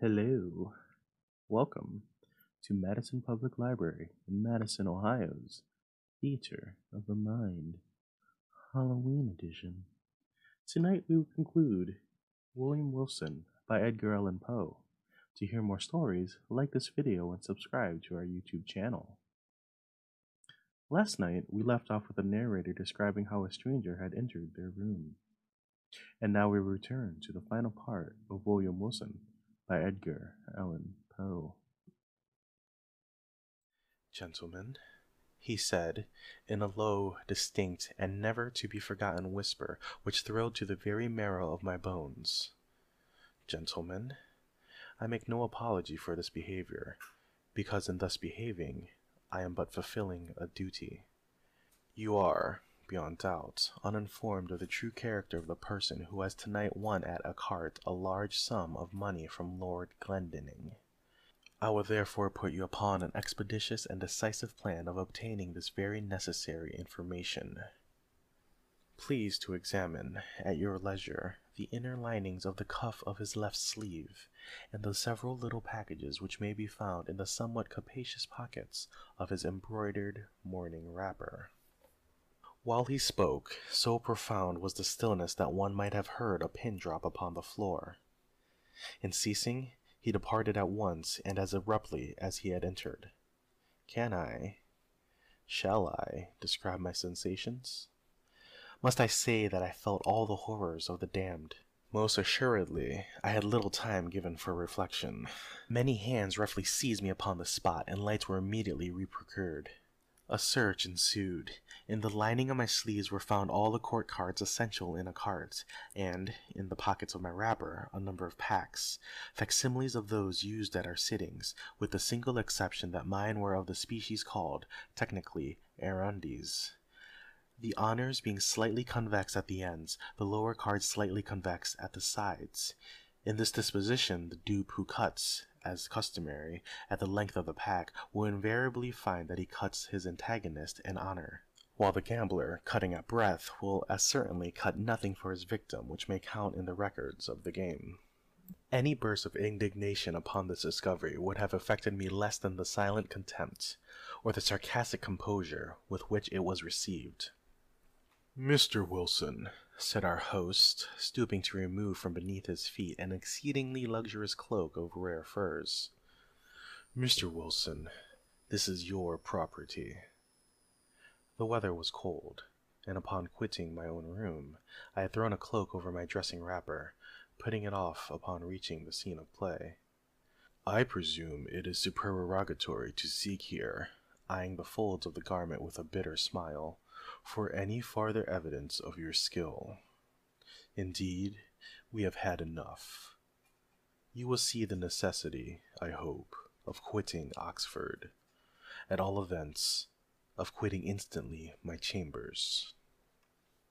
Hello. Welcome to Madison Public Library in Madison, Ohio's Theater of the Mind Halloween Edition. Tonight we will conclude William Wilson by Edgar Allan Poe. To hear more stories, like this video and subscribe to our YouTube channel. Last night we left off with the narrator describing how a stranger had entered their room. And now we return to the final part of William Wilson by Edgar Allan Poe. Gentlemen, he said, in a low, distinct, and never to be forgotten whisper which thrilled to the very marrow of my bones. Gentlemen, I make no apology for this behavior, because in thus behaving, I am but fulfilling a duty. You are, beyond doubt, uninformed of the true character of the person who has tonight won at écarté a large sum of money from Lord Glendinning. I will therefore put you upon an expeditious and decisive plan of obtaining this very necessary information. Please to examine, at your leisure, the inner linings of the cuff of his left sleeve, and the several little packages which may be found in the somewhat capacious pockets of his embroidered morning wrapper. While he spoke, so profound was the stillness that one might have heard a pin drop upon the floor. In ceasing, he departed at once and as abruptly as he had entered. Can I, shall I, describe my sensations? Must I say that I felt all the horrors of the damned? Most assuredly, I had little time given for reflection. Many hands roughly seized me upon the spot, and lights were immediately reprocured. A search ensued. In the lining of my sleeves were found all the court cards essential in écarté, and, in the pockets of my wrapper, a number of packs, facsimiles of those used at our sittings, with the single exception that mine were of the species called, technically, arrondées. The honors being slightly convex at the ends, the lower cards slightly convex at the sides. In this disposition, the dupe who cuts, as customary, at the length of the pack, will invariably find that he cuts his antagonist in honor, while the gambler, cutting at breath, will as certainly cut nothing for his victim which may count in the records of the game. Any burst of indignation upon this discovery would have affected me less than the silent contempt, or the sarcastic composure with which it was received. Mr. Wilson, said our host, stooping to remove from beneath his feet an exceedingly luxurious cloak of rare furs. Mr. Wilson, this is your property. The weather was cold, and upon quitting my own room, I had thrown a cloak over my dressing wrapper, putting it off upon reaching the scene of play. I presume it is supererogatory to seek here, eyeing the folds of the garment with a bitter smile, for any farther evidence of your skill. Indeed, we have had enough. You will see the necessity, I hope, of quitting Oxford. At all events, of quitting instantly my chambers.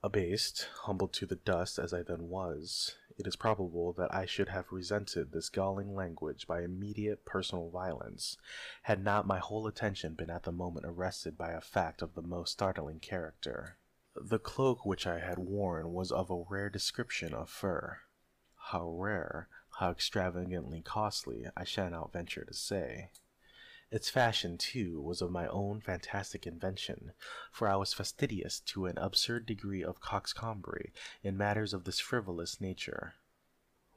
Abased, humbled to the dust as I then was, it is probable that I should have resented this galling language by immediate personal violence, had not my whole attention been at the moment arrested by a fact of the most startling character. The cloak which I had worn was of a rare description of fur. How rare, how extravagantly costly, I shall not venture to say. Its fashion, too, was of my own fantastic invention, for I was fastidious to an absurd degree of coxcombry in matters of this frivolous nature.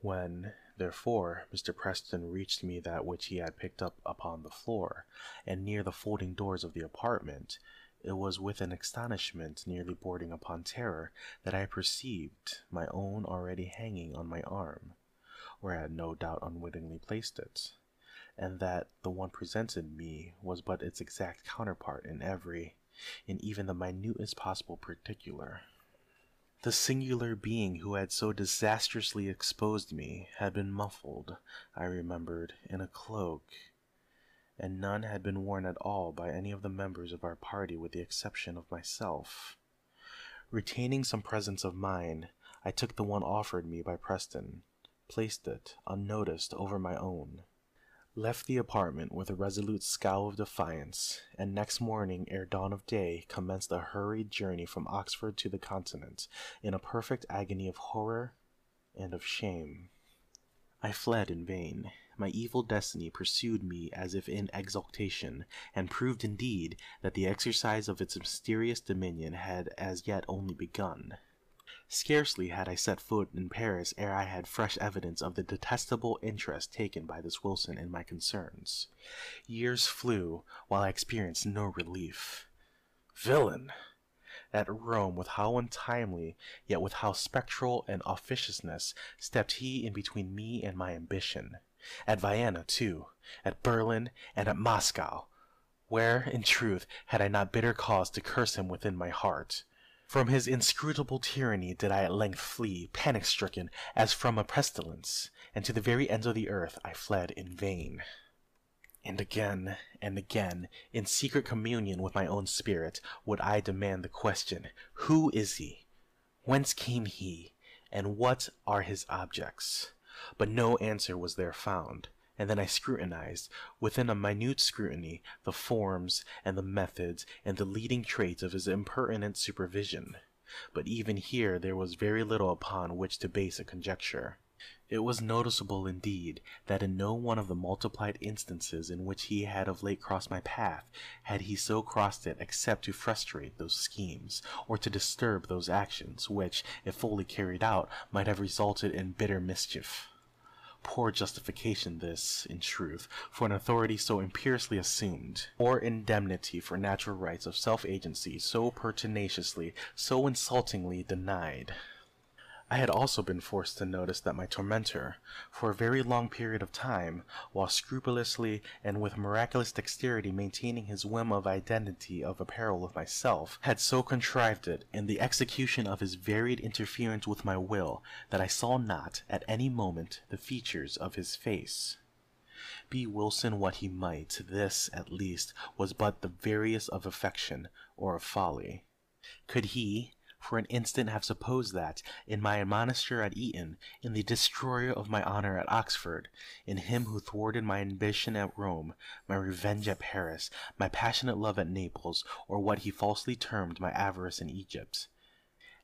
When, therefore, Mr. Preston reached me that which he had picked up upon the floor, and near the folding doors of the apartment, it was with an astonishment nearly bordering upon terror that I perceived my own already hanging on my arm, where I had no doubt unwittingly placed it and that the one presented me was but its exact counterpart in every, in even the minutest possible particular. The singular being who had so disastrously exposed me had been muffled, I remembered, in a cloak, and none had been worn at all by any of the members of our party with the exception of myself. Retaining some presence of mind, I took the one offered me by Preston, placed it, unnoticed, over my own, left the apartment with a resolute scowl of defiance, and next morning ere dawn of day commenced a hurried journey from Oxford to the Continent, in a perfect agony of horror and of shame. I fled in vain. My evil destiny pursued me as if in exultation, and proved indeed that the exercise of its mysterious dominion had as yet only begun. Scarcely had I set foot in Paris ere I had fresh evidence of the detestable interest taken by this Wilson in my concerns. Years flew while I experienced no relief. Villain! At Rome, with how untimely, yet with how spectral an officiousness, stepped he in between me and my ambition. At Vienna, too, at Berlin, and at Moscow, where, in truth, had I not bitter cause to curse him within my heart? From his inscrutable tyranny did I at length flee, panic stricken, as from a pestilence, and to the very ends of the earth I fled in vain. And again and again, in secret communion with my own spirit, would I demand the question, Who is he? Whence came he? And what are his objects? But no answer was there found and then I scrutinized, within a minute scrutiny, the forms and the methods and the leading traits of his impertinent supervision. But even here there was very little upon which to base a conjecture. It was noticeable indeed that in no one of the multiplied instances in which he had of late crossed my path had he so crossed it except to frustrate those schemes, or to disturb those actions, which, if fully carried out, might have resulted in bitter mischief. Poor justification this, in truth, for an authority so imperiously assumed, or indemnity for natural rights of self-agency so pertinaciously, so insultingly denied. I had also been forced to notice that my tormentor, for a very long period of time, while scrupulously and with miraculous dexterity maintaining his whim of identity of apparel with myself, had so contrived it in the execution of his varied interference with my will that I saw not, at any moment, the features of his face. Be Wilson what he might, this, at least, was but the veriest of affection or of folly. Could he, for an instant have supposed that, in my admonisher at Eton, in the destroyer of my honor at Oxford, in him who thwarted my ambition at Rome, my revenge at Paris, my passionate love at Naples, or what he falsely termed my avarice in Egypt,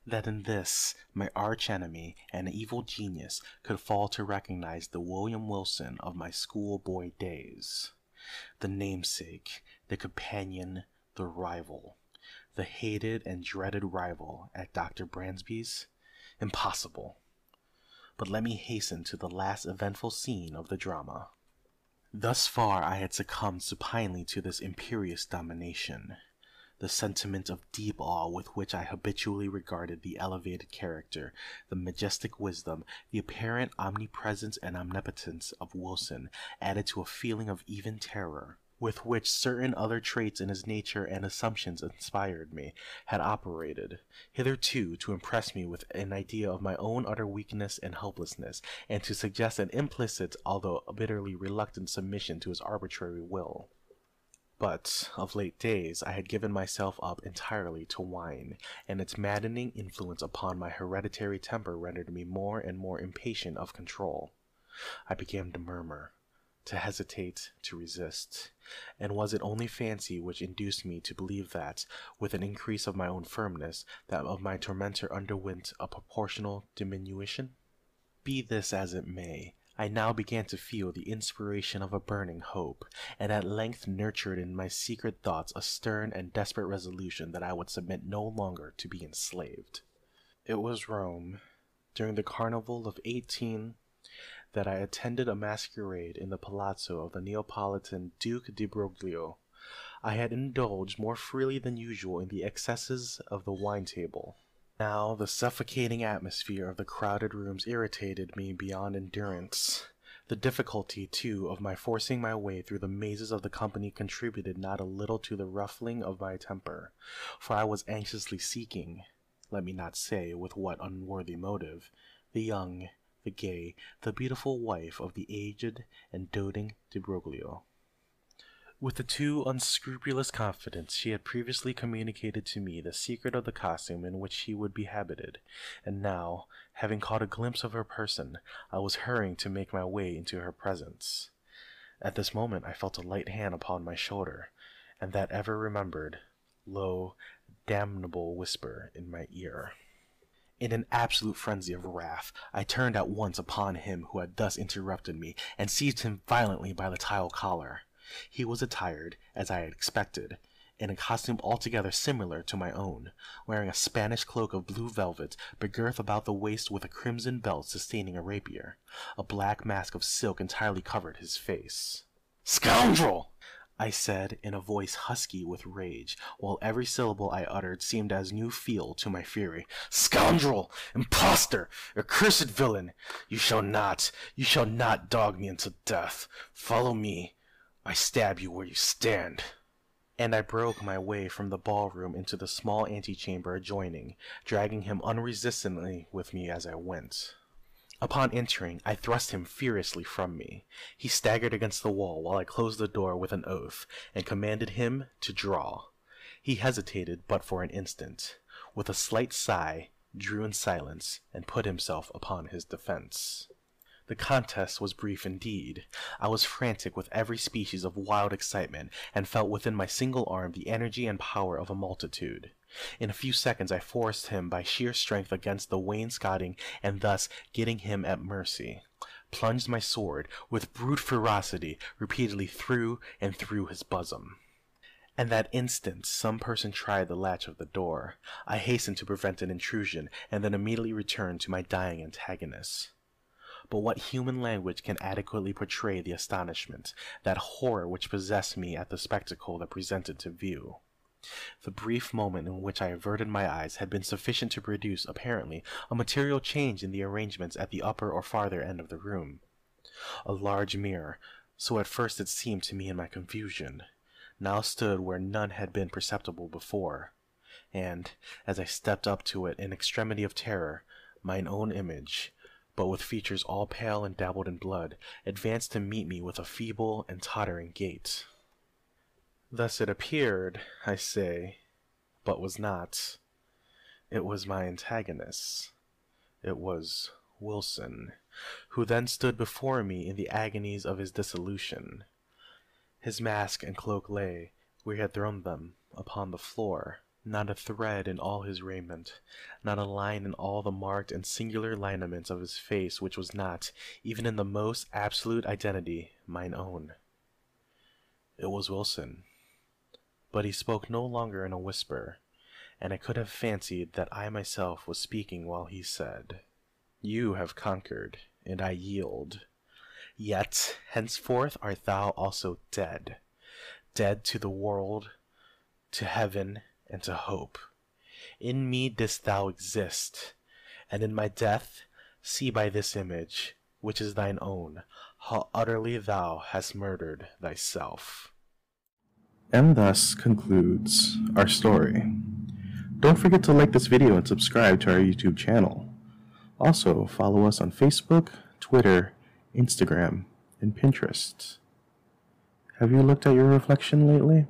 that in this, my arch enemy and evil genius, could fall to recognize the William Wilson of my schoolboy days, the namesake, the companion, the rival the hated and dreaded rival at Dr. Bransby's? Impossible. But let me hasten to the last eventful scene of the drama. Thus far I had succumbed supinely to this imperious domination. The sentiment of deep awe with which I habitually regarded the elevated character, the majestic wisdom, the apparent omnipresence and omnipotence of Wilson added to a feeling of even terror with which certain other traits in his nature and assumptions inspired me, had operated, hitherto to impress me with an idea of my own utter weakness and helplessness, and to suggest an implicit, although bitterly reluctant submission to his arbitrary will. But of late days I had given myself up entirely to wine, and its maddening influence upon my hereditary temper rendered me more and more impatient of control. I began to murmur, to hesitate, to resist. And was it only fancy which induced me to believe that, with an increase of my own firmness, that of my tormentor underwent a proportional diminution? Be this as it may, I now began to feel the inspiration of a burning hope, and at length nurtured in my secret thoughts a stern and desperate resolution that I would submit no longer to be enslaved. It was Rome, during the carnival of 18 that I attended a masquerade in the palazzo of the Neapolitan Duke di Broglio. I had indulged more freely than usual in the excesses of the wine table. Now the suffocating atmosphere of the crowded rooms irritated me beyond endurance. The difficulty, too, of my forcing my way through the mazes of the company contributed not a little to the ruffling of my temper, for I was anxiously seeking, let me not say with what unworthy motive, the young the gay, the beautiful wife of the aged and doting de Broglio. With the too unscrupulous confidence she had previously communicated to me the secret of the costume in which she would be habited, and now, having caught a glimpse of her person, I was hurrying to make my way into her presence. At this moment I felt a light hand upon my shoulder, and that ever remembered, low, damnable whisper in my ear. In an absolute frenzy of wrath, I turned at once upon him who had thus interrupted me, and seized him violently by the tile collar. He was attired, as I had expected, in a costume altogether similar to my own, wearing a Spanish cloak of blue velvet, begirt about the waist with a crimson belt sustaining a rapier. A black mask of silk entirely covered his face. Scoundrel! I said in a voice husky with rage, while every syllable I uttered seemed as new fuel to my fury. Scoundrel! Impostor! Accursed villain! You shall not, you shall not dog me into death. Follow me. I stab you where you stand and I broke my way from the ballroom into the small antechamber adjoining, dragging him unresistingly with me as I went. Upon entering, I thrust him furiously from me. He staggered against the wall while I closed the door with an oath, and commanded him to draw. He hesitated but for an instant, with a slight sigh, drew in silence, and put himself upon his defense. The contest was brief indeed. I was frantic with every species of wild excitement, and felt within my single arm the energy and power of a multitude. In a few seconds I forced him by sheer strength against the wainscoting, and thus getting him at mercy, plunged my sword, with brute ferocity, repeatedly through and through his bosom. And that instant some person tried the latch of the door. I hastened to prevent an intrusion, and then immediately returned to my dying antagonist but what human language can adequately portray the astonishment, that horror which possessed me at the spectacle that presented to view? The brief moment in which I averted my eyes had been sufficient to produce, apparently, a material change in the arrangements at the upper or farther end of the room. A large mirror, so at first it seemed to me in my confusion, now stood where none had been perceptible before, and, as I stepped up to it in extremity of terror, mine own image, but with features all pale and dabbled in blood, advanced to meet me with a feeble and tottering gait. Thus it appeared, I say, but was not. It was my antagonist. It was Wilson, who then stood before me in the agonies of his dissolution. His mask and cloak lay, where he had thrown them, upon the floor, not a thread in all his raiment, not a line in all the marked and singular lineaments of his face which was not, even in the most absolute identity, mine own. It was Wilson. But he spoke no longer in a whisper, and I could have fancied that I myself was speaking while he said, You have conquered, and I yield. Yet henceforth art thou also dead, dead to the world, to heaven, and to hope. In me didst thou exist, and in my death see by this image, which is thine own, how utterly thou hast murdered thyself. And thus concludes our story. Don't forget to like this video and subscribe to our YouTube channel. Also, follow us on Facebook, Twitter, Instagram, and Pinterest. Have you looked at your reflection lately?